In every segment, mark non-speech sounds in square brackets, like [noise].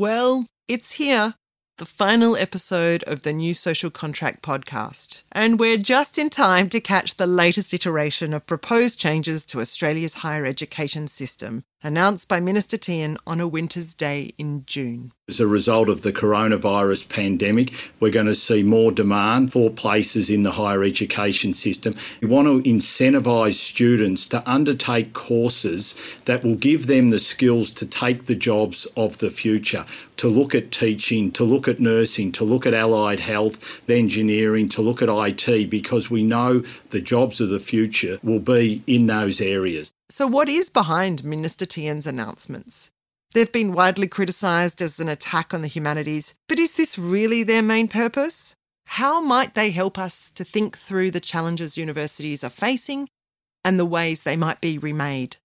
Well, it's here, the final episode of the new Social Contract podcast. And we're just in time to catch the latest iteration of proposed changes to Australia's higher education system, announced by Minister Tehan on a winter's day in June. As a result of the coronavirus pandemic, we're going to see more demand for places in the higher education system. We want to incentivise students to undertake courses that will give them the skills to take the jobs of the future, to look at teaching, to look at nursing, to look at allied health, engineering, to look at IT, because we know the jobs of the future will be in those areas. So, what is behind Minister Tehan's announcements? They've been widely criticised as an attack on the humanities, but is this really their main purpose? How might they help us to think through the challenges universities are facing and the ways they might be remade?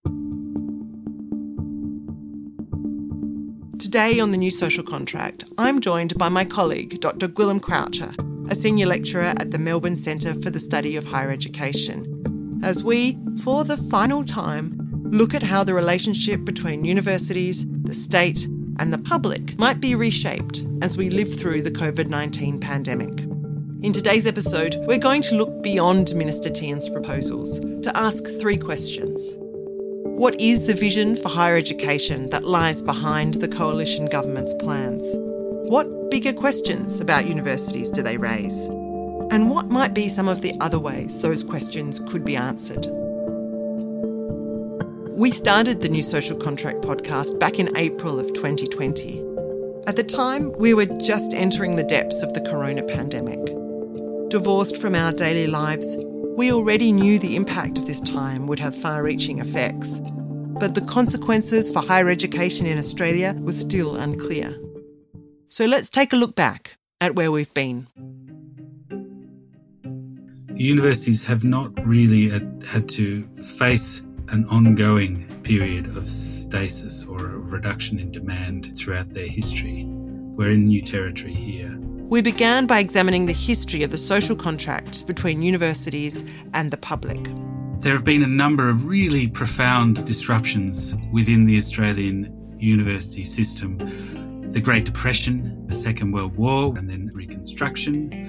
Today on the new social contract, I'm joined by my colleague, Dr. Gwilym Croucher, a senior lecturer at the Melbourne Centre for the Study of Higher Education, as we, for the final time, look at how the relationship between universities, the state, and the public might be reshaped as we live through the COVID 19 pandemic. In today's episode, we're going to look beyond Minister Tehan's proposals to ask three questions. What is the vision for higher education that lies behind the coalition government's plans? What bigger questions about universities do they raise? And what might be some of the other ways those questions could be answered? We started the New Social Contract podcast back in April of 2020. At the time, we were just entering the depths of the corona pandemic. Divorced from our daily lives, we already knew the impact of this time would have far reaching effects. But the consequences for higher education in Australia were still unclear. So let's take a look back at where we've been. Universities have not really had to face an ongoing period of stasis or a reduction in demand throughout their history. We're in new territory here. We began by examining the history of the social contract between universities and the public. There have been a number of really profound disruptions within the Australian university system. The Great Depression, the Second World War, and then Reconstruction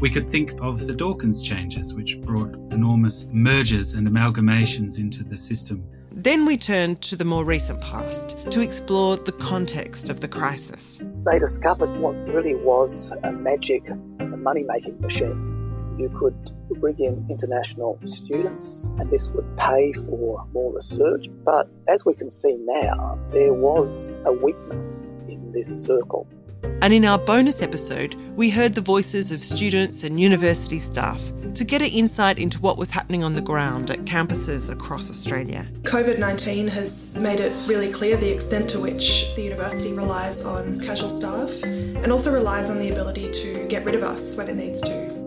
we could think of the Dawkins changes, which brought enormous mergers and amalgamations into the system. Then we turned to the more recent past to explore the context of the crisis. They discovered what really was a magic money making machine. You could bring in international students, and this would pay for more research. But as we can see now, there was a weakness in this circle. And in our bonus episode, we heard the voices of students and university staff to get an insight into what was happening on the ground at campuses across Australia. COVID 19 has made it really clear the extent to which the university relies on casual staff and also relies on the ability to get rid of us when it needs to.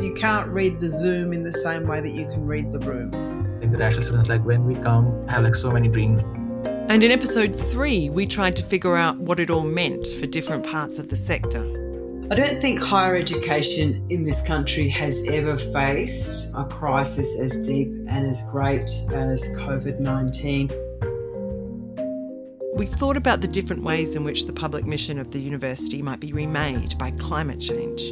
You can't read the Zoom in the same way that you can read the room. Like the national students, like when we come, have like so many dreams and in episode three, we tried to figure out what it all meant for different parts of the sector. I don't think higher education in this country has ever faced a crisis as deep and as great as COVID 19. We thought about the different ways in which the public mission of the university might be remade by climate change.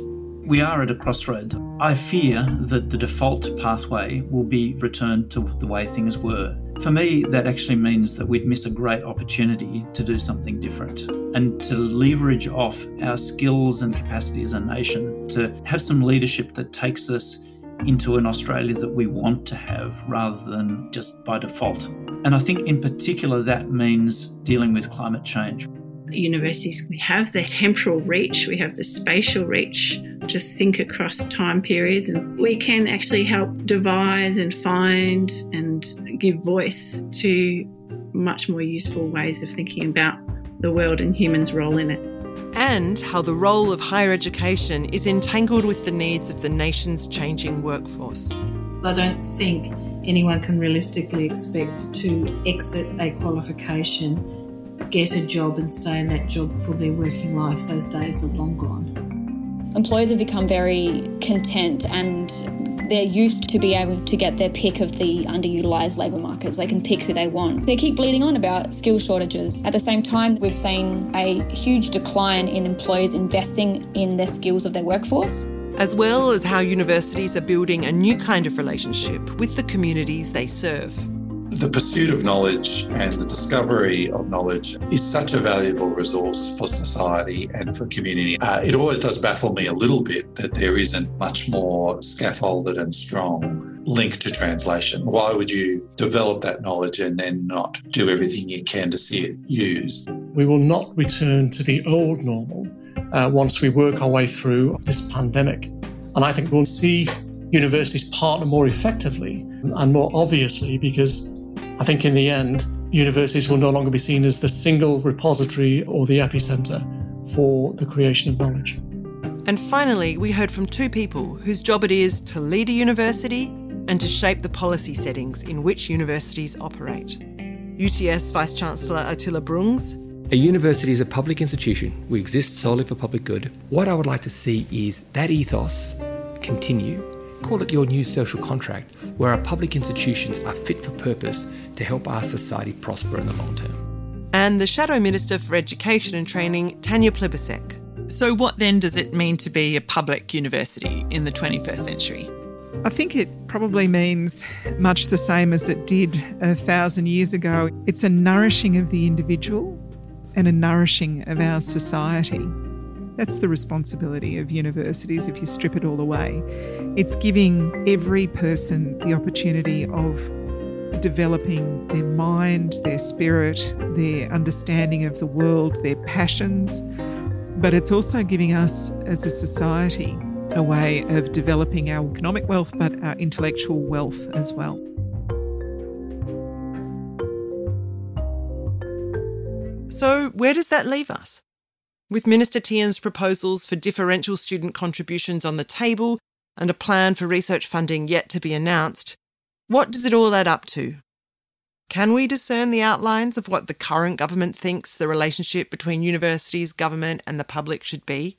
We are at a crossroads. I fear that the default pathway will be returned to the way things were for me, that actually means that we'd miss a great opportunity to do something different and to leverage off our skills and capacity as a nation to have some leadership that takes us into an Australia that we want to have rather than just by default. And I think in particular that means dealing with climate change universities, we have the [laughs] temporal reach, we have the spatial reach to think across time periods, and we can actually help devise and find and give voice to much more useful ways of thinking about the world and humans' role in it. And how the role of higher education is entangled with the needs of the nation's changing workforce. I don't think anyone can realistically expect to exit a qualification get a job and stay in that job for their working life, those days are long gone. Employers have become very content and they're used to be able to get their pick of the underutilised labour markets. They can pick who they want. They keep bleeding on about skill shortages. At the same time, we've seen a huge decline in employers investing in the skills of their workforce. As well as how universities are building a new kind of relationship with the communities they serve. The pursuit of knowledge and the discovery of knowledge is such a valuable resource for society and for community. Uh, it always does baffle me a little bit that there isn't much more scaffolded and strong link to translation. Why would you develop that knowledge and then not do everything you can to see it used? We will not return to the old normal uh, once we work our way through this pandemic. And I think we'll see universities partner more effectively and more obviously because I think in the end, universities will no longer be seen as the single repository or the epicenter for the creation of knowledge. And finally, we heard from two people whose job it is to lead a university and to shape the policy settings in which universities operate. UTS Vice Chancellor Attila Brungs. A university is a public institution. We exist solely for public good. What I would like to see is that ethos continue. Call it your new social contract, where our public institutions are fit for purpose to help our society prosper in the long term. And the Shadow Minister for Education and Training, Tanya Plibersek. So, what then does it mean to be a public university in the 21st century? I think it probably means much the same as it did a thousand years ago. It's a nourishing of the individual and a nourishing of our society. That's the responsibility of universities if you strip it all away. It's giving every person the opportunity of developing their mind, their spirit, their understanding of the world, their passions. But it's also giving us as a society a way of developing our economic wealth, but our intellectual wealth as well. So, where does that leave us? With Minister Tehan's proposals for differential student contributions on the table and a plan for research funding yet to be announced, what does it all add up to? Can we discern the outlines of what the current government thinks the relationship between universities, government, and the public should be?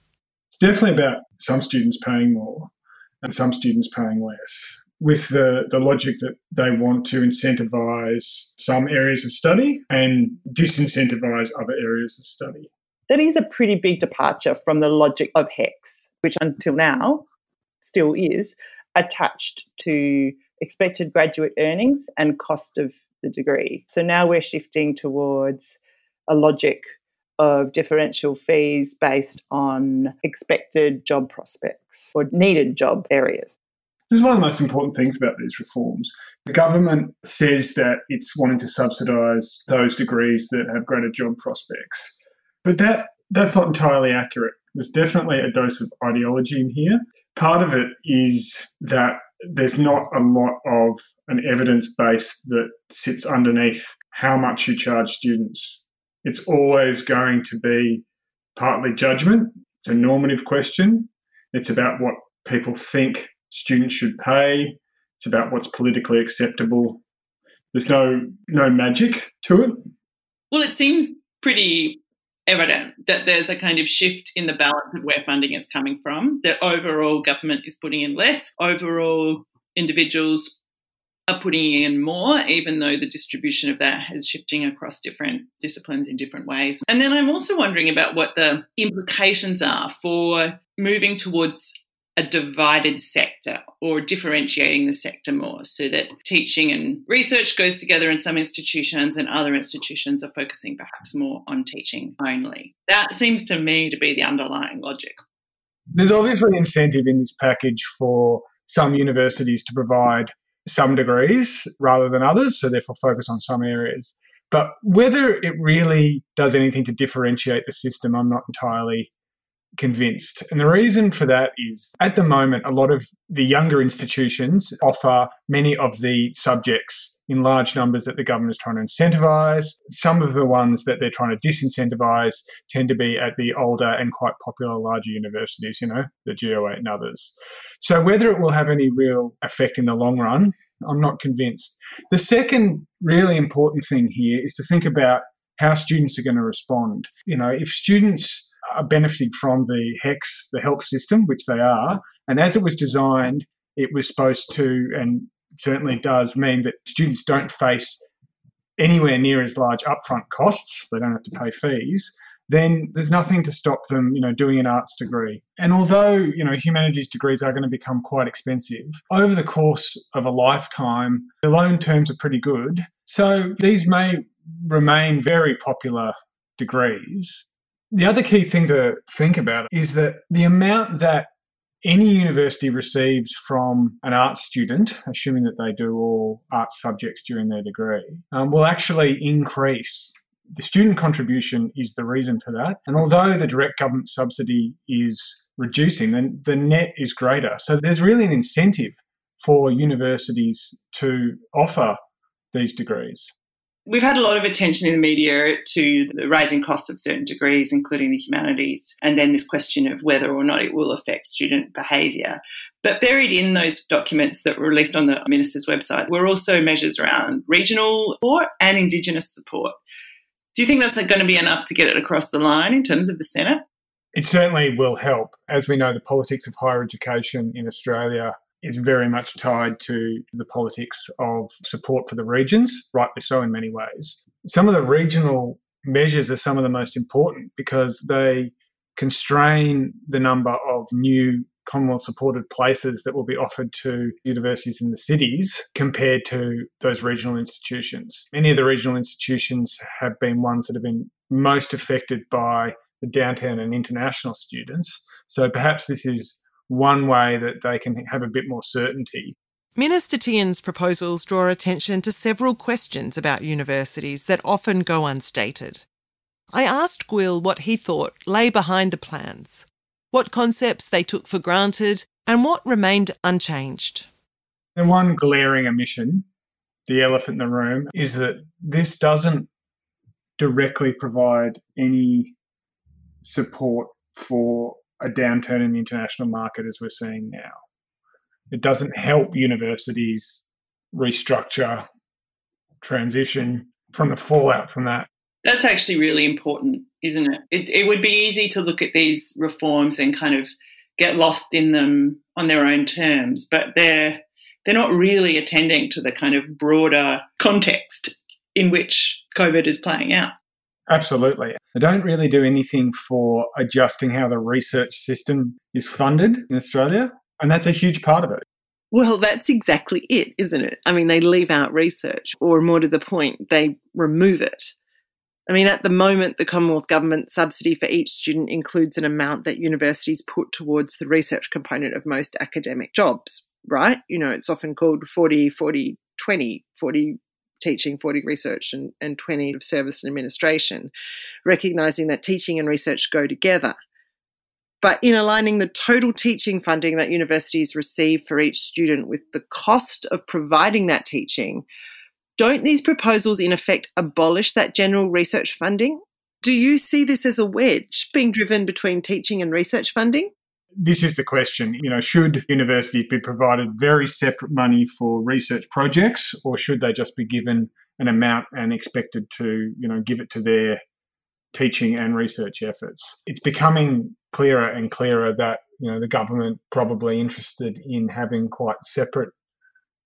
It's definitely about some students paying more and some students paying less, with the, the logic that they want to incentivise some areas of study and disincentivise other areas of study. That is a pretty big departure from the logic of HECS, which until now still is attached to expected graduate earnings and cost of the degree. So now we're shifting towards a logic of differential fees based on expected job prospects or needed job areas. This is one of the most important things about these reforms. The government says that it's wanting to subsidise those degrees that have greater job prospects. But that that's not entirely accurate. There's definitely a dose of ideology in here. Part of it is that there's not a lot of an evidence base that sits underneath how much you charge students. It's always going to be partly judgment. It's a normative question. It's about what people think students should pay. It's about what's politically acceptable. There's no no magic to it. Well, it seems pretty evident that there's a kind of shift in the balance of where funding is coming from. That overall government is putting in less, overall individuals are putting in more, even though the distribution of that is shifting across different disciplines in different ways. And then I'm also wondering about what the implications are for moving towards a divided sector or differentiating the sector more so that teaching and research goes together in some institutions and other institutions are focusing perhaps more on teaching only. That seems to me to be the underlying logic. There's obviously incentive in this package for some universities to provide some degrees rather than others, so therefore focus on some areas. But whether it really does anything to differentiate the system, I'm not entirely convinced. And the reason for that is at the moment, a lot of the younger institutions offer many of the subjects in large numbers that the government is trying to incentivize. Some of the ones that they're trying to disincentivize tend to be at the older and quite popular larger universities, you know, the GO8 and others. So whether it will have any real effect in the long run, I'm not convinced. The second really important thing here is to think about how students are going to respond. You know, if students are benefiting from the HECS, the HELP system, which they are, and as it was designed, it was supposed to, and certainly does, mean that students don't face anywhere near as large upfront costs. They don't have to pay fees. Then there's nothing to stop them, you know, doing an arts degree. And although, you know, humanities degrees are going to become quite expensive, over the course of a lifetime, the loan terms are pretty good. So these may remain very popular degrees. The other key thing to think about is that the amount that any university receives from an art student, assuming that they do all art subjects during their degree, um, will actually increase. The student contribution is the reason for that. And although the direct government subsidy is reducing, then the net is greater. So there's really an incentive for universities to offer these degrees. We've had a lot of attention in the media to the rising cost of certain degrees, including the humanities, and then this question of whether or not it will affect student behaviour. But buried in those documents that were released on the Minister's website were also measures around regional support and Indigenous support. Do you think that's going to be enough to get it across the line in terms of the Senate? It certainly will help. As we know, the politics of higher education in Australia is very much tied to the politics of support for the regions, rightly so in many ways. Some of the regional measures are some of the most important because they constrain the number of new Commonwealth supported places that will be offered to universities in the cities compared to those regional institutions. Many of the regional institutions have been ones that have been most affected by the downtown and international students. So perhaps this is one way that they can have a bit more certainty. Minister Tehan's proposals draw attention to several questions about universities that often go unstated. I asked Gwyl what he thought lay behind the plans, what concepts they took for granted, and what remained unchanged. The one glaring omission, the elephant in the room, is that this doesn't directly provide any support for a downturn in the international market as we're seeing now. It doesn't help universities restructure, transition from the fallout from that. That's actually really important, isn't it? it? It would be easy to look at these reforms and kind of get lost in them on their own terms, but they're they're not really attending to the kind of broader context in which COVID is playing out. Absolutely. They don't really do anything for adjusting how the research system is funded in Australia, and that's a huge part of it. Well, that's exactly it, isn't it? I mean, they leave out research, or more to the point, they remove it. I mean, at the moment, the Commonwealth Government subsidy for each student includes an amount that universities put towards the research component of most academic jobs, right? You know, it's often called 40, 40, 20, 40 teaching, 40 research, and, and 20 of service and administration, recognizing that teaching and research go together. But in aligning the total teaching funding that universities receive for each student with the cost of providing that teaching, don't these proposals in effect abolish that general research funding? Do you see this as a wedge being driven between teaching and research funding? This is the question. You know, should universities be provided very separate money for research projects, or should they just be given an amount and expected to, you know, give it to their teaching and research efforts? It's becoming clearer and clearer that you know the government probably interested in having quite separate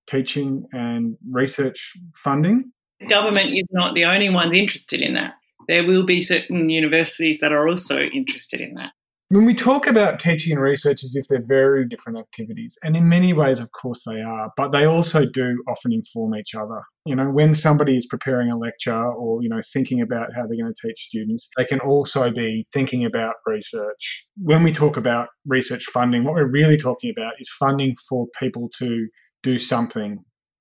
teaching and research funding. The government is not the only ones interested in that. There will be certain universities that are also interested in that. When we talk about teaching and research as if they're very different activities, and in many ways, of course, they are, but they also do often inform each other. You know, when somebody is preparing a lecture or, you know, thinking about how they're going to teach students, they can also be thinking about research. When we talk about research funding, what we're really talking about is funding for people to do something,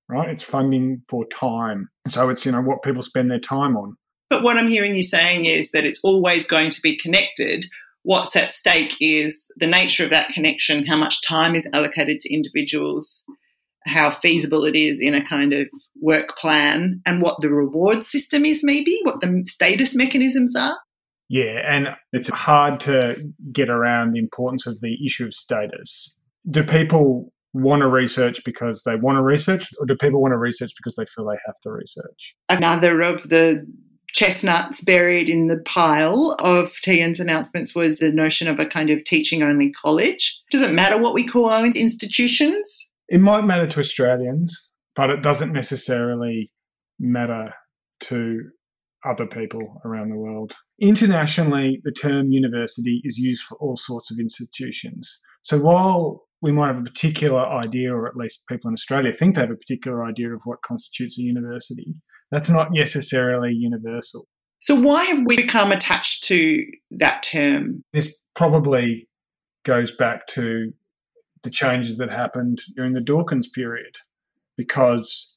right? It's funding for time. So it's, you know, what people spend their time on. But what I'm hearing you saying is that it's always going to be connected what's at stake is the nature of that connection, how much time is allocated to individuals, how feasible it is in a kind of work plan, and what the reward system is, maybe, what the status mechanisms are. Yeah, and it's hard to get around the importance of the issue of status. Do people want to research because they want to research, or do people want to research because they feel they have to research? Another of the chestnuts buried in the pile of Tehan's announcements was the notion of a kind of teaching only college. Does it matter what we call our institutions? It might matter to Australians, but it doesn't necessarily matter to other people around the world. Internationally, the term university is used for all sorts of institutions. So while we might have a particular idea, or at least people in Australia think they have a particular idea of what constitutes a university, that's not necessarily universal. So, why have we become attached to that term? This probably goes back to the changes that happened during the Dawkins period, because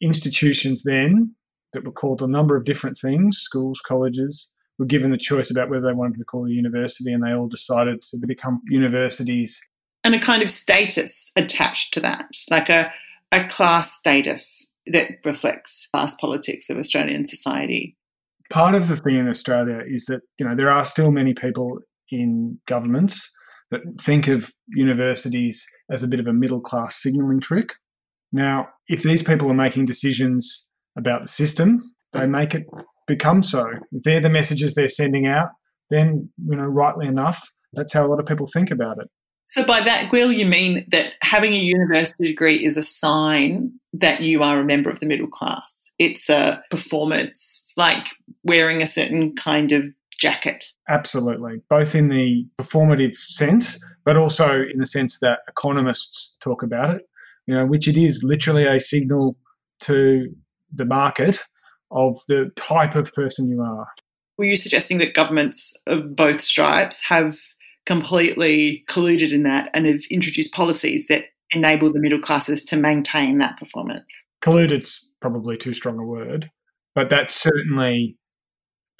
institutions then that were called a number of different things, schools, colleges, were given the choice about whether they wanted to be called a university, and they all decided to become universities. And a kind of status attached to that, like a, a class status that reflects class politics of Australian society. Part of the thing in Australia is that, you know, there are still many people in governments that think of universities as a bit of a middle class signalling trick. Now, if these people are making decisions about the system, they make it become so. If they're the messages they're sending out, then, you know, rightly enough, that's how a lot of people think about it. So, by that, Gwil, you mean that having a university degree is a sign that you are a member of the middle class? It's a performance, like wearing a certain kind of jacket. Absolutely, both in the performative sense, but also in the sense that economists talk about it, you know, which it is literally a signal to the market of the type of person you are. Were you suggesting that governments of both stripes have completely colluded in that and have introduced policies that enable the middle classes to maintain that performance? Colluded's probably too strong a word, but that certainly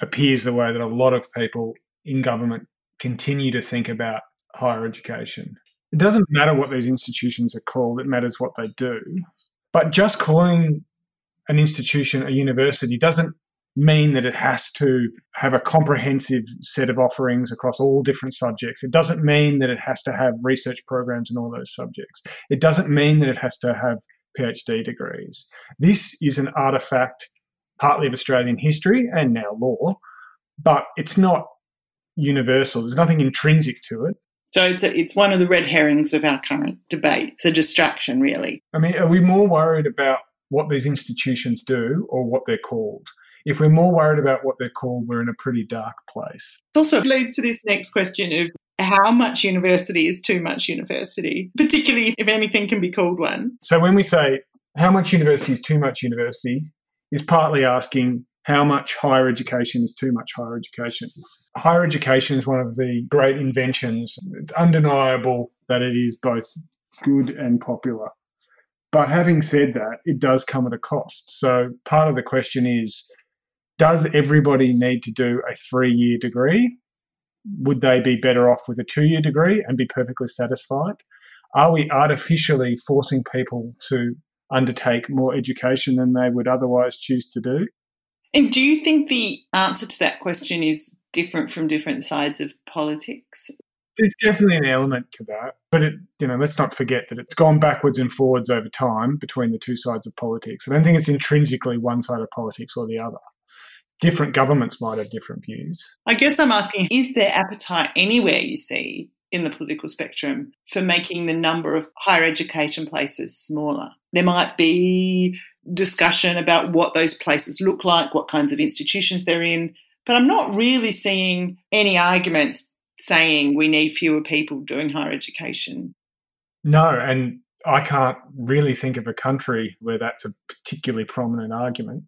appears the way that a lot of people in government continue to think about higher education. It doesn't matter what these institutions are called, it matters what they do. But just calling an institution a university doesn't mean that it has to have a comprehensive set of offerings across all different subjects. It doesn't mean that it has to have research programs in all those subjects. It doesn't mean that it has to have PhD degrees. This is an artifact partly of Australian history and now law, but it's not universal. There's nothing intrinsic to it. So it's a, it's one of the red herrings of our current debate. It's a distraction, really. I mean, are we more worried about what these institutions do or what they're called? If we're more worried about what they're called, we're in a pretty dark place. It also leads to this next question of how much university is too much university, particularly if anything can be called one. So when we say how much university is too much university, is partly asking how much higher education is too much higher education. Higher education is one of the great inventions. It's undeniable that it is both good and popular. But having said that, it does come at a cost. So part of the question is does everybody need to do a three year degree? Would they be better off with a two year degree and be perfectly satisfied? Are we artificially forcing people to undertake more education than they would otherwise choose to do? And do you think the answer to that question is different from different sides of politics? There's definitely an element to that, but it, you know, let's not forget that it's gone backwards and forwards over time between the two sides of politics. I don't think it's intrinsically one side of politics or the other different governments might have different views. I guess I'm asking is there appetite anywhere you see in the political spectrum for making the number of higher education places smaller? There might be discussion about what those places look like, what kinds of institutions they're in, but I'm not really seeing any arguments saying we need fewer people doing higher education. No, and I can't really think of a country where that's a particularly prominent argument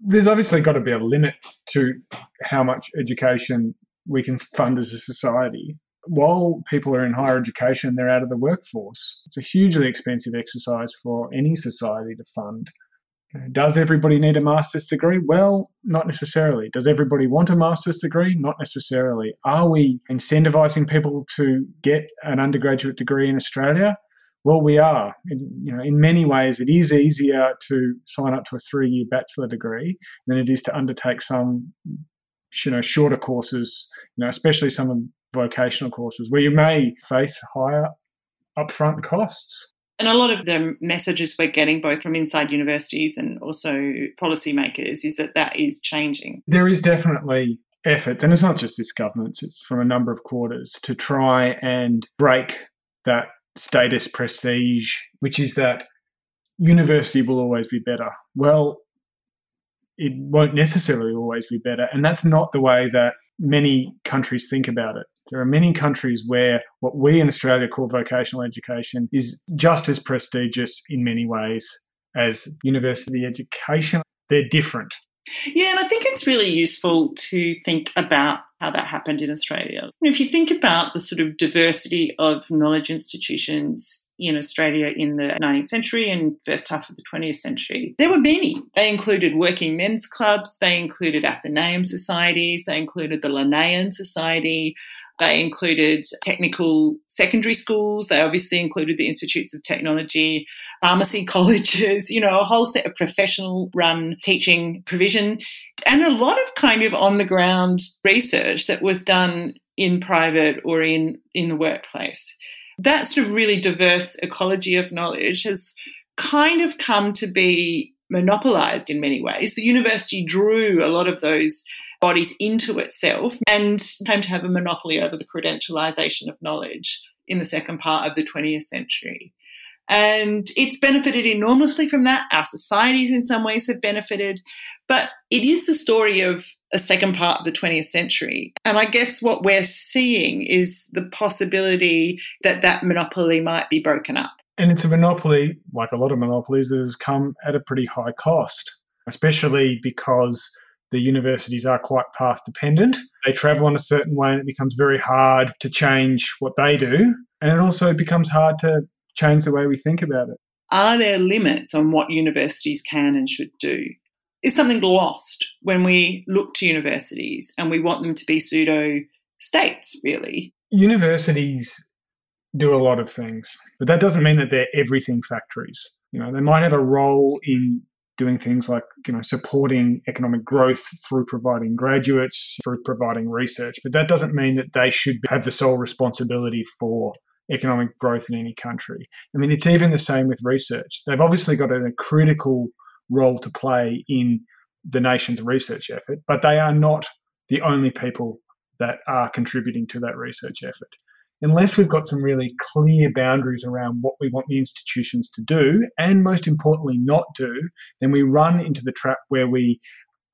there's obviously got to be a limit to how much education we can fund as a society. While people are in higher education, they're out of the workforce. It's a hugely expensive exercise for any society to fund. Does everybody need a master's degree? Well, not necessarily. Does everybody want a master's degree? Not necessarily. Are we incentivizing people to get an undergraduate degree in Australia? Well, we are. In, you know, in many ways, it is easier to sign up to a three-year bachelor degree than it is to undertake some, you know, shorter courses. You know, especially some vocational courses where you may face higher upfront costs. And a lot of the messages we're getting, both from inside universities and also policymakers, is that that is changing. There is definitely efforts, and it's not just this government; it's from a number of quarters to try and break that status prestige, which is that university will always be better. Well, it won't necessarily always be better. And that's not the way that many countries think about it. There are many countries where what we in Australia call vocational education is just as prestigious in many ways as university education. They're different. Yeah, and I think it's really useful to think about how that happened in Australia. If you think about the sort of diversity of knowledge institutions in Australia in the 19th century and first half of the 20th century. There were many. They included working men's clubs, they included Athenaeum societies, they included the Linnaean Society, they included technical secondary schools, they obviously included the institutes of technology, pharmacy [laughs] colleges, you know, a whole set of professional run teaching provision, and a lot of kind of on the ground research that was done in private or in, in the workplace that sort of really diverse ecology of knowledge has kind of come to be monopolized in many ways. The university drew a lot of those bodies into itself and came to have a monopoly over the credentialization of knowledge in the second part of the 20th century. And it's benefited enormously from that. Our societies, in some ways, have benefited. But it is the story of a second part of the 20th century. And I guess what we're seeing is the possibility that that monopoly might be broken up. And it's a monopoly, like a lot of monopolies, that has come at a pretty high cost, especially because the universities are quite path dependent. They travel in a certain way and it becomes very hard to change what they do. And it also becomes hard to change the way we think about it. Are there limits on what universities can and should do? Is something lost when we look to universities and we want them to be pseudo states, really? Universities do a lot of things, but that doesn't mean that they're everything factories. You know, they might have a role in doing things like you know supporting economic growth through providing graduates through providing research but that doesn't mean that they should have the sole responsibility for economic growth in any country. I mean, it's even the same with research. They've obviously got a critical role to play in the nation's research effort, but they are not the only people that are contributing to that research effort. Unless we've got some really clear boundaries around what we want the institutions to do, and most importantly, not do, then we run into the trap where we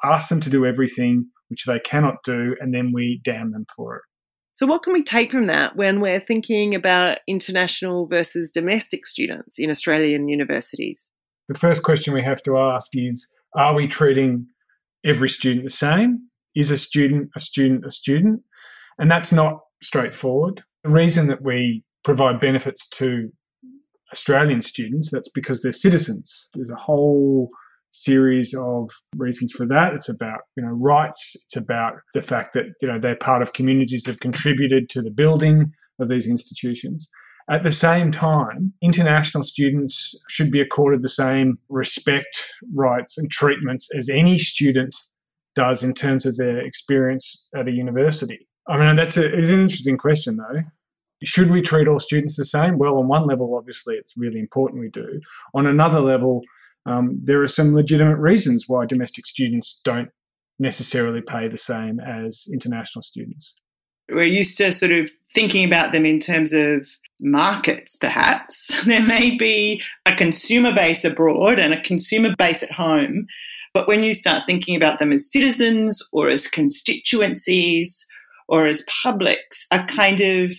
ask them to do everything which they cannot do, and then we damn them for it. So, what can we take from that when we're thinking about international versus domestic students in Australian universities? The first question we have to ask is Are we treating every student the same? Is a student a student a student? And that's not straightforward. The reason that we provide benefits to Australian students, that's because they're citizens. There's a whole series of reasons for that. It's about you know rights. It's about the fact that you know they're part of communities that have contributed to the building of these institutions. At the same time, international students should be accorded the same respect, rights, and treatments as any student does in terms of their experience at a university. I mean, that's a, it's an interesting question, though. Should we treat all students the same? Well, on one level, obviously, it's really important we do. On another level, um, there are some legitimate reasons why domestic students don't necessarily pay the same as international students. We're used to sort of thinking about them in terms of markets, perhaps. [laughs] There may be a consumer base abroad and a consumer base at home. But when you start thinking about them as citizens or as constituencies or as publics, a kind of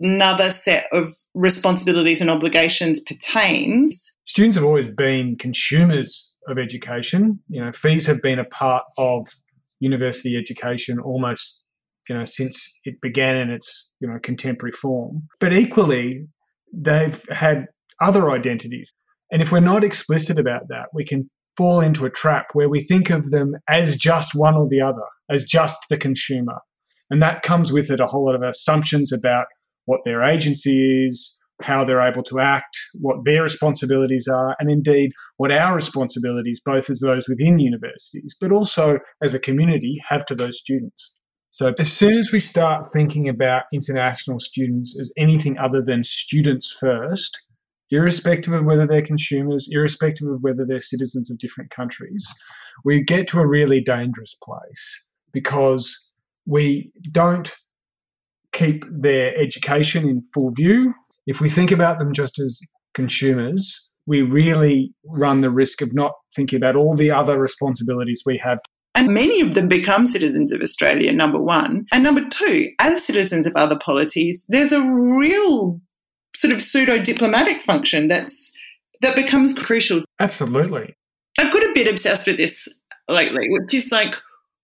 another set of responsibilities and obligations pertains. Students have always been consumers of education. You know, fees have been a part of university education almost, you know, since it began in its, you know, contemporary form. But equally, they've had other identities. And if we're not explicit about that, we can fall into a trap where we think of them as just one or the other, as just the consumer. And that comes with it a whole lot of assumptions about what their agency is, how they're able to act, what their responsibilities are, and indeed what our responsibilities, both as those within universities, but also as a community, have to those students. So, as soon as we start thinking about international students as anything other than students first, irrespective of whether they're consumers, irrespective of whether they're citizens of different countries, we get to a really dangerous place because we don't keep their education in full view. If we think about them just as consumers, we really run the risk of not thinking about all the other responsibilities we have. And many of them become citizens of Australia, number one. And number two, as citizens of other polities, there's a real sort of pseudo diplomatic function that's that becomes crucial. Absolutely. I've got a bit obsessed with this lately, which is like,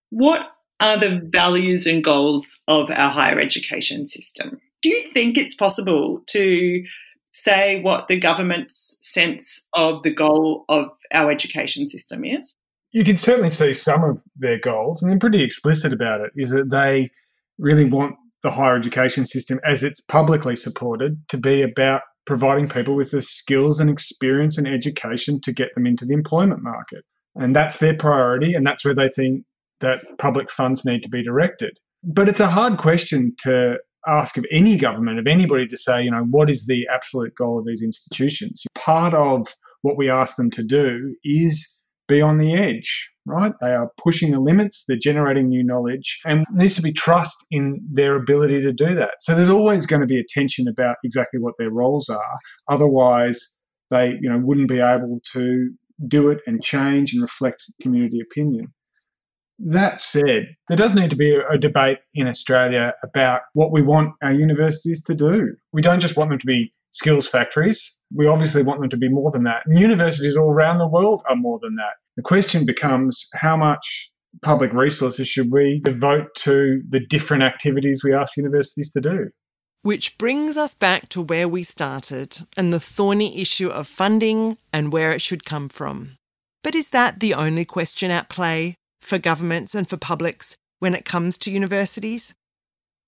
what are the values and goals of our higher education system? Do you think it's possible to say what the government's sense of the goal of our education system is? You can certainly see some of their goals, and they're pretty explicit about it, is that they really want the higher education system, as it's publicly supported, to be about providing people with the skills and experience and education to get them into the employment market. And that's their priority, and that's where they think that public funds need to be directed. But it's a hard question to ask of any government, of anybody to say, you know, what is the absolute goal of these institutions? Part of what we ask them to do is be on the edge, right? They are pushing the limits, they're generating new knowledge, and there needs to be trust in their ability to do that. So there's always going to be a tension about exactly what their roles are. Otherwise, they, you know, wouldn't be able to do it and change and reflect community opinion. That said, there does need to be a, debate in Australia about what we want our universities to do. We don't just want them to be skills factories. We obviously want them to be more than that. And universities all around the world are more than that. The question becomes how much public resources should we devote to the different activities we ask universities to do? Which brings us back to where we started and the thorny issue of funding and where it should come from. But is that the only question at play? For governments and for publics when it comes to universities?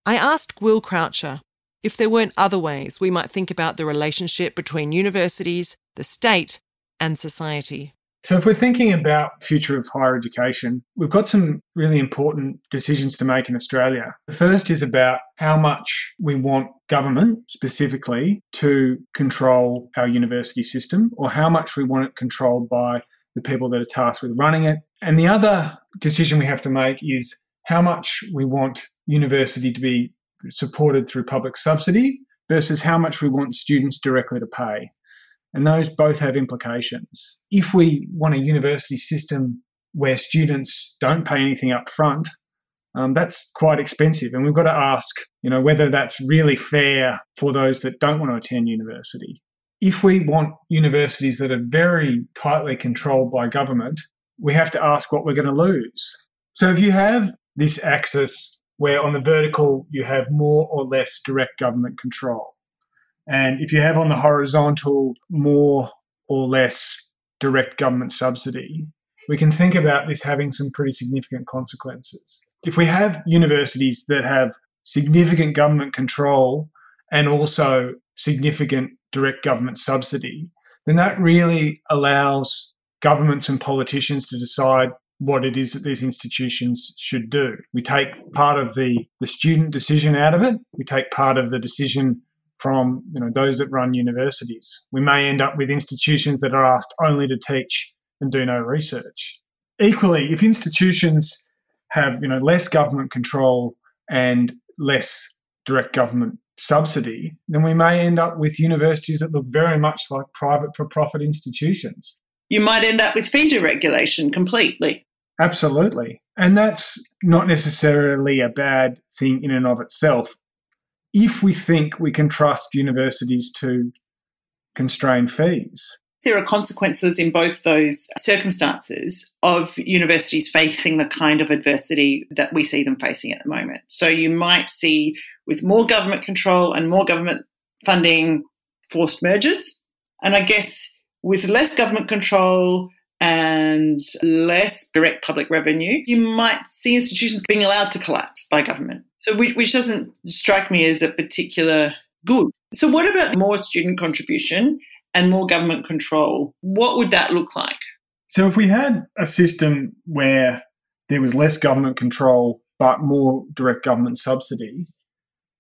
I asked Gwil Croucher if there weren't other ways we might think about the relationship between universities, the state, and society. So, if we're thinking about future of higher education, we've got some really important decisions to make in Australia. The first is about how much we want government specifically to control our university system, or how much we want it controlled by the people that are tasked with running it. And the other decision we have to make is how much we want university to be supported through public subsidy versus how much we want students directly to pay. And those both have implications. If we want a university system where students don't pay anything up front, um, that's quite expensive. And we've got to ask, you know, whether that's really fair for those that don't want to attend university. If we want universities that are very tightly controlled by government, we have to ask what we're going to lose. So if you have this axis where on the vertical you have more or less direct government control, and if you have on the horizontal more or less direct government subsidy, we can think about this having some pretty significant consequences. If we have universities that have significant government control and also significant direct government subsidy, then that really allows governments and politicians to decide what it is that these institutions should do. We take part of the, the student decision out of it. We take part of the decision from you know those that run universities. We may end up with institutions that are asked only to teach and do no research. Equally, if institutions have you know less government control and less direct government subsidy, then we may end up with universities that look very much like private for profit institutions you might end up with fee deregulation completely. Absolutely. And that's not necessarily a bad thing in and of itself. If we think we can trust universities to constrain fees. There are consequences in both those circumstances of universities facing the kind of adversity that we see them facing at the moment. So you might see, with more government control and more government funding, forced mergers. And I guess with less government control and less direct public revenue, you might see institutions being allowed to collapse by government. So, which, which doesn't strike me as a particular good. So, what about more student contribution and more government control? What would that look like? So, if we had a system where there was less government control but more direct government subsidy,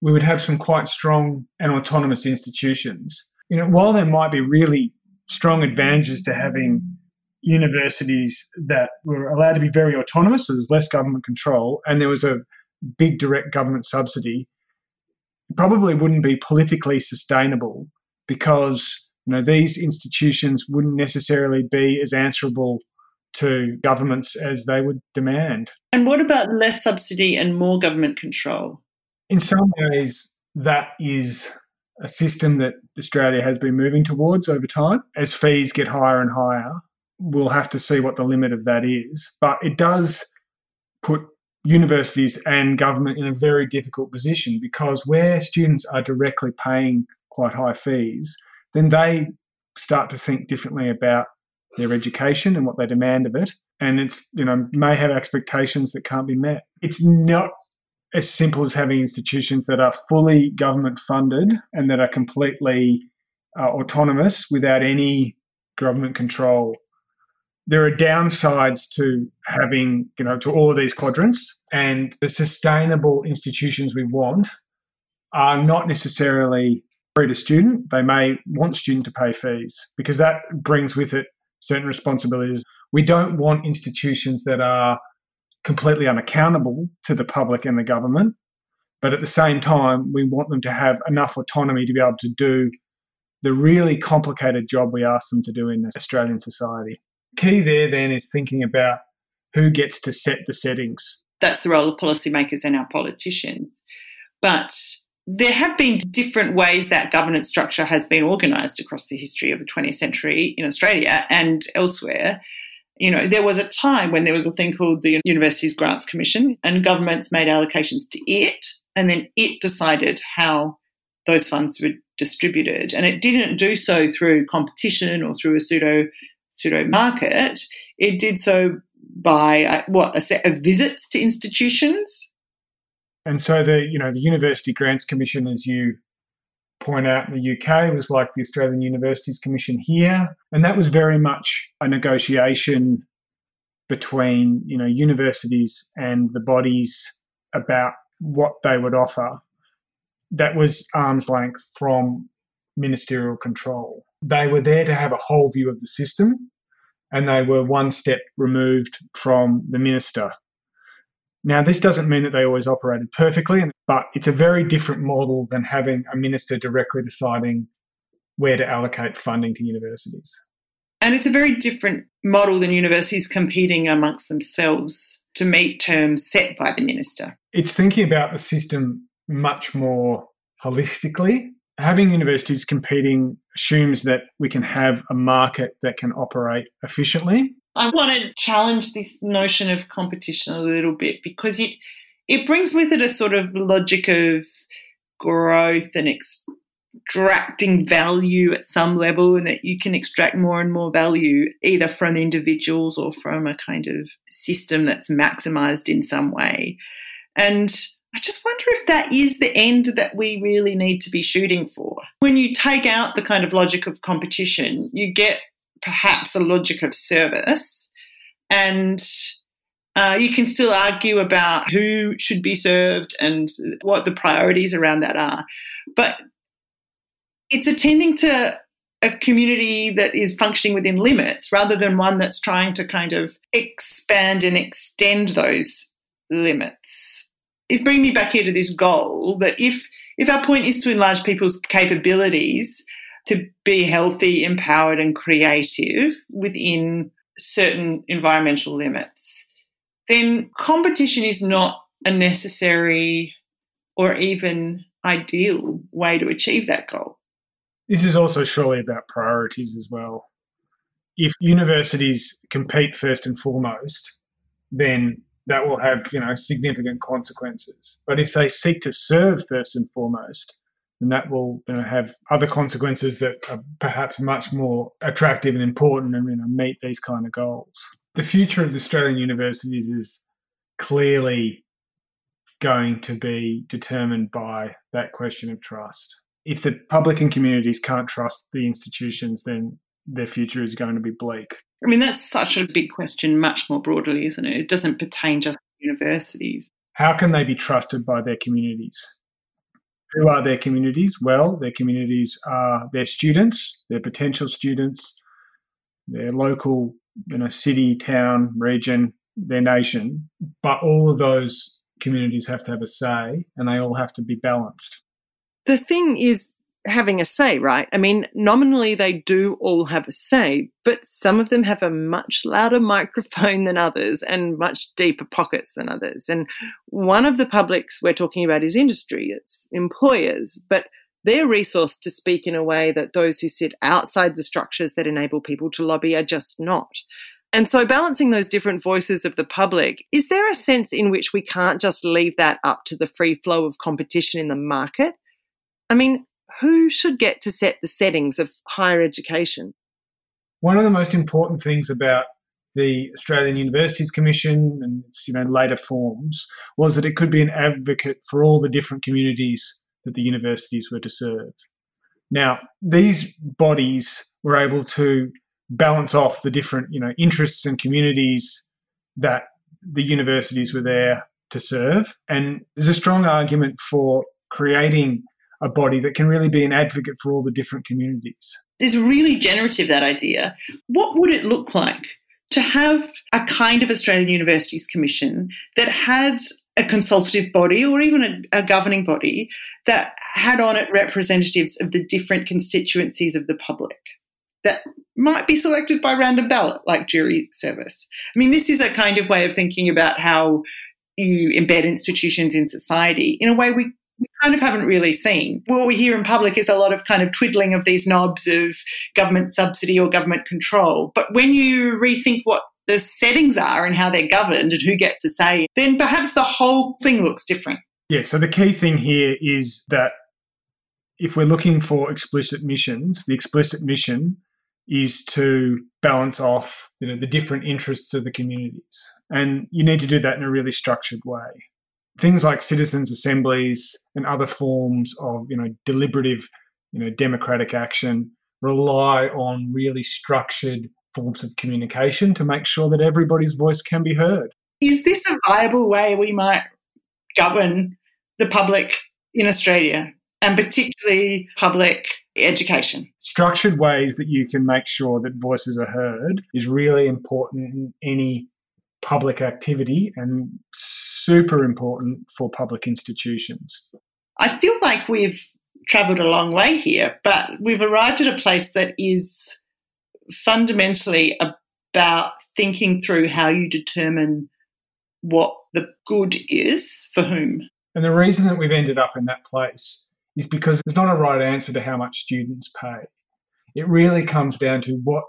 we would have some quite strong and autonomous institutions. You know, while there might be really strong advantages to having universities that were allowed to be very autonomous, so there's less government control, and there was a big direct government subsidy. probably wouldn't be politically sustainable because you know these institutions wouldn't necessarily be as answerable to governments as they would demand. And what about less subsidy and more government control? In some ways, that is a system that Australia has been moving towards over time. As fees get higher and higher, we'll have to see what the limit of that is. But it does put universities and government in a very difficult position because where students are directly paying quite high fees, then they start to think differently about their education and what they demand of it. And it's, you know, may have expectations that can't be met. It's not as simple as having institutions that are fully government funded and that are completely uh, autonomous without any government control there are downsides to having, you know, to all of these quadrants, and the sustainable institutions we want are not necessarily free to student. They may want student to pay fees because that brings with it certain responsibilities. We don't want institutions that are completely unaccountable to the public and the government, but at the same time, we want them to have enough autonomy to be able to do the really complicated job we ask them to do in Australian society key there then is thinking about who gets to set the settings. That's the role of policymakers and our politicians. But there have been different ways that governance structure has been organised across the history of the 20th century in Australia and elsewhere. You know, there was a time when there was a thing called the Universities Grants Commission, and governments made allocations to it, and then it decided how those funds were distributed. And it didn't do so through competition or through a pseudo pseudo market, it did so by uh, what a set of visits to institutions. And so the you know the University Grants Commission, as you point out in the UK, was like the Australian Universities Commission here, and that was very much a negotiation between you know universities and the bodies about what they would offer. That was arm's length from ministerial control. They were there to have a whole view of the system and they were one step removed from the minister. Now, this doesn't mean that they always operated perfectly, but it's a very different model than having a minister directly deciding where to allocate funding to universities. And it's a very different model than universities competing amongst themselves to meet terms set by the minister. It's thinking about the system much more holistically having universities competing assumes that we can have a market that can operate efficiently. I want to challenge this notion of competition a little bit because it it brings with it a sort of logic of growth and extracting value at some level and that you can extract more and more value either from individuals or from a kind of system that's maximized in some way. And I just wonder if that is the end that we really need to be shooting for. When you take out the kind of logic of competition, you get perhaps a logic of service, and uh, you can still argue about who should be served and what the priorities around that are. But it's attending to a community that is functioning within limits rather than one that's trying to kind of expand and extend those limits is bringing me back here to this goal that if if our point is to enlarge people's capabilities to be healthy, empowered, and creative within certain environmental limits, then competition is not a necessary or even ideal way to achieve that goal. This is also surely about priorities as well. If universities compete first and foremost, then that will have you know significant consequences. But if they seek to serve first and foremost, then that will you know, have other consequences that are perhaps much more attractive and important and you know, meet these kind of goals. The future of the Australian universities is clearly going to be determined by that question of trust. If the public and communities can't trust the institutions, then their future is going to be bleak. I mean, that's such a big question, much more broadly, isn't it? It doesn't pertain just to universities. How can they be trusted by their communities? Who are their communities? Well, their communities are their students, their potential students, their local, you know, city, town, region, their nation. But all of those communities have to have a say and they all have to be balanced. the thing is having a say, right? I mean, nominally they do all have a say, but some of them have a much louder [laughs] microphone than others and much deeper pockets than others. And one of the publics we're talking about is industry, it's employers, but they're resourced to speak in a way that those who sit outside the structures that enable people to lobby are just not. And so, balancing those different voices of the public, is there a sense in which we can't just leave that up to the free flow of competition in the market? I mean, who should get to set the settings of higher education? One of the most important things about the Australian Universities Commission and its you know later forms was that it could be an advocate for all the different communities that the universities were to serve. Now, these bodies were able to balance off the different you know interests and communities that the universities were there to serve and there's a strong argument for creating a body that can really be an advocate for all the different communities is really generative that idea what would it look like to have a kind of australian universities commission that had a consultative body or even a, a, governing body that had on it representatives of the different constituencies of the public that might be selected by random ballot, like jury service. I mean, this is a kind of way of thinking about how you embed institutions in society in a way we, we kind of haven't really seen. What we hear in public is a lot of kind of twiddling of these knobs of government subsidy or government control. But when you rethink what the settings are and how they're governed and who gets a say, then perhaps the whole thing looks different. Yeah, so the key thing here is that if we're looking for explicit missions, the explicit mission is to balance off you know the different interests of the communities and you need to do that in a really structured way things like citizens assemblies and other forms of you know deliberative you know democratic action rely on really structured forms of communication to make sure that everybody's voice can be heard is this a viable way we might govern the public in australia and particularly public education. Structured ways that you can make sure that voices are heard is really important in any public activity and super important for public institutions. I feel like we've travelled a long way here, but we've arrived at a place that is fundamentally about thinking through how you determine what the good is for whom. And the reason that we've ended up in that place is because there's not a right answer to how much students pay. It really comes down to what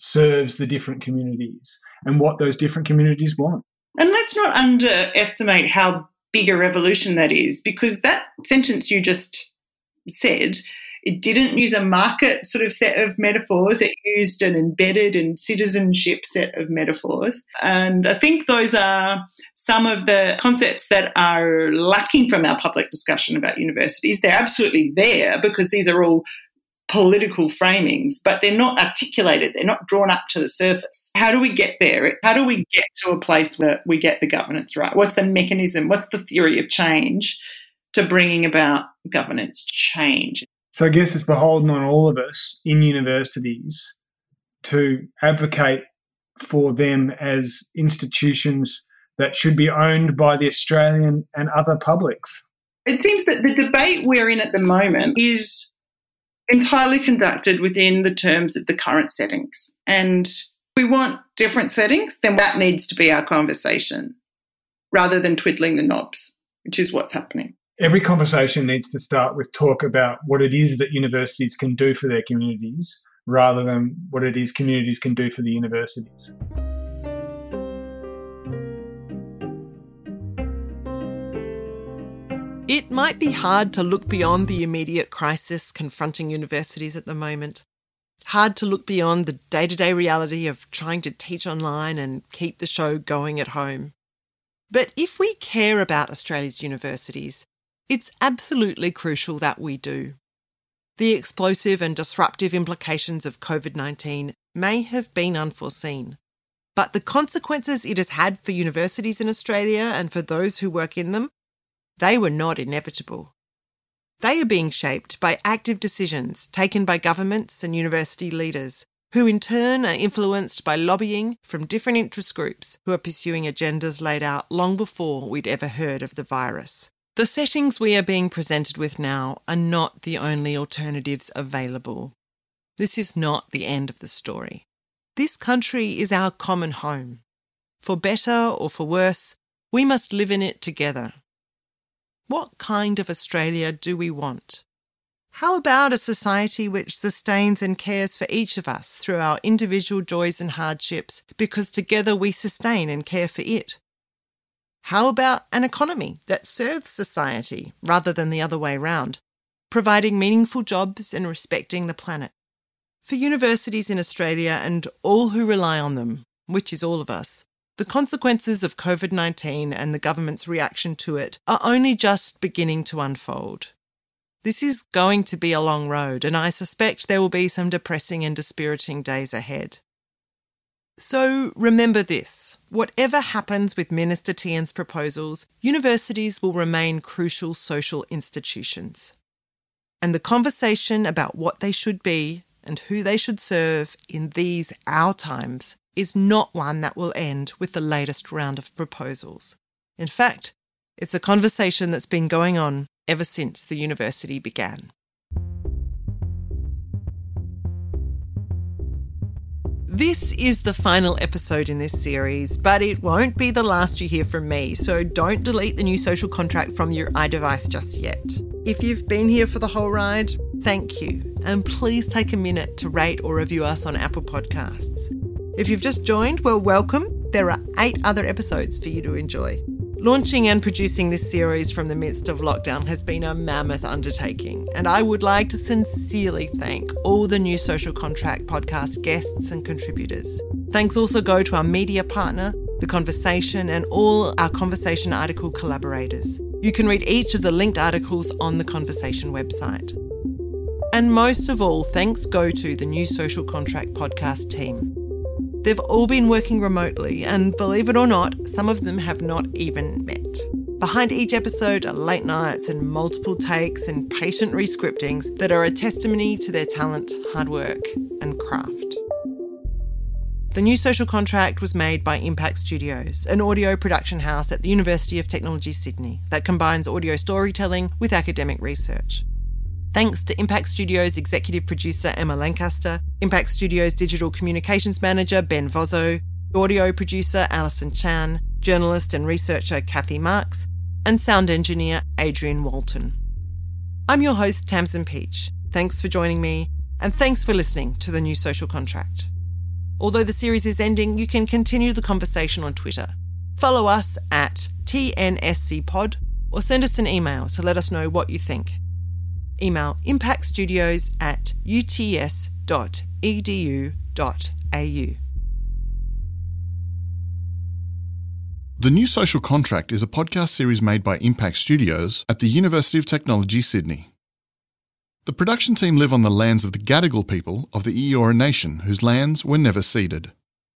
serves the different communities and what those different communities want. And let's not underestimate how big a revolution that is, because that sentence you just said it didn't use a market sort of set of metaphors. It used an embedded and citizenship set of metaphors. And I think those are some of the concepts that are lacking from our public discussion about universities. They're absolutely there because these are all political framings, but they're not articulated. They're not drawn up to the surface. How do we get there? How do we get to a place where we get the governance right? What's the mechanism? What's the theory of change to bringing about governance change? So I guess it's beholden on all of us in universities to advocate for them as institutions that should be owned by the Australian and other publics. It seems that the debate we're in at the moment is entirely conducted within the terms of the current settings. And we want different settings, then that needs to be our conversation rather than twiddling the knobs, which is what's happening every conversation needs to start with talk about what it is that universities can do for their communities rather than what it is communities can do for the universities. It might be hard to look beyond the immediate crisis confronting universities at the moment. Hard to look beyond the day to day reality of trying to teach online and keep the show going at home. But if we care about Australia's universities, it's absolutely crucial that we do. The explosive and disruptive implications of COVID 19 may have been unforeseen, but the consequences it has had for universities in Australia and for those who work in them, they were not inevitable. They are being shaped by active decisions taken by governments and university leaders, who in turn are influenced by lobbying from different interest groups who are pursuing agendas laid out long before we'd ever heard of the virus. The settings we are being presented with now are not the only alternatives available. This is not the end of the story. This country is our common home. For better or for worse, we must live in it together. What kind of Australia do we want? How about a society which sustains and cares for each of us through our individual joys and hardships because together we sustain and care for it? How about an economy that serves society rather than the other way round, providing meaningful jobs and respecting the planet? For universities in Australia and all who rely on them, which is all of us, the consequences of COVID 19 and the government's reaction to it are only just beginning to unfold. This is going to be a long road, and I suspect there will be some depressing and dispiriting days ahead. So remember this whatever happens with Minister Tehan's proposals, universities will remain crucial social institutions. And the conversation about what they should be and who they should serve in these our times is not one that will end with the latest round of proposals. In fact, it's a conversation that's been going on ever since the university began. This is the final episode in this series, but it won't be the last you hear from me, so don't delete the new social contract from your iDevice just yet. If you've been here for the whole ride, thank you, and please take a minute to rate or review us on Apple Podcasts. If you've just joined, well, welcome. There are eight other episodes for you to enjoy. Launching and producing this series from the midst of lockdown has been a mammoth undertaking, and I would like to sincerely thank all the new Social Contract podcast guests and contributors. Thanks also go to our media partner, The Conversation, and all our Conversation article collaborators. You can read each of the linked articles on the Conversation website. And most of all, thanks go to the new Social Contract podcast team. They've all been working remotely, and believe it or not, some of them have not even met. Behind each episode are late nights and multiple takes and patient rescriptings that are a testimony to their talent, hard work, and craft. The new social contract was made by Impact Studios, an audio production house at the University of Technology Sydney that combines audio storytelling with academic research. Thanks to Impact Studios executive producer Emma Lancaster, Impact Studios digital communications manager Ben Vozzo, audio producer Alison Chan, journalist and researcher Kathy Marks, and sound engineer Adrian Walton. I'm your host, Tamson Pietsch. Thanks for joining me, and thanks for listening to the new social contract. Although the series is ending, you can continue the conversation on Twitter. Follow us at TNSCPod or send us an email to let us know what you think email impactstudios at uts.edu.au. The New Social Contract is a podcast series made by Impact Studios at the University of Technology, Sydney. The production team live on the lands of the Gadigal people of the Eora Nation, whose lands were never ceded.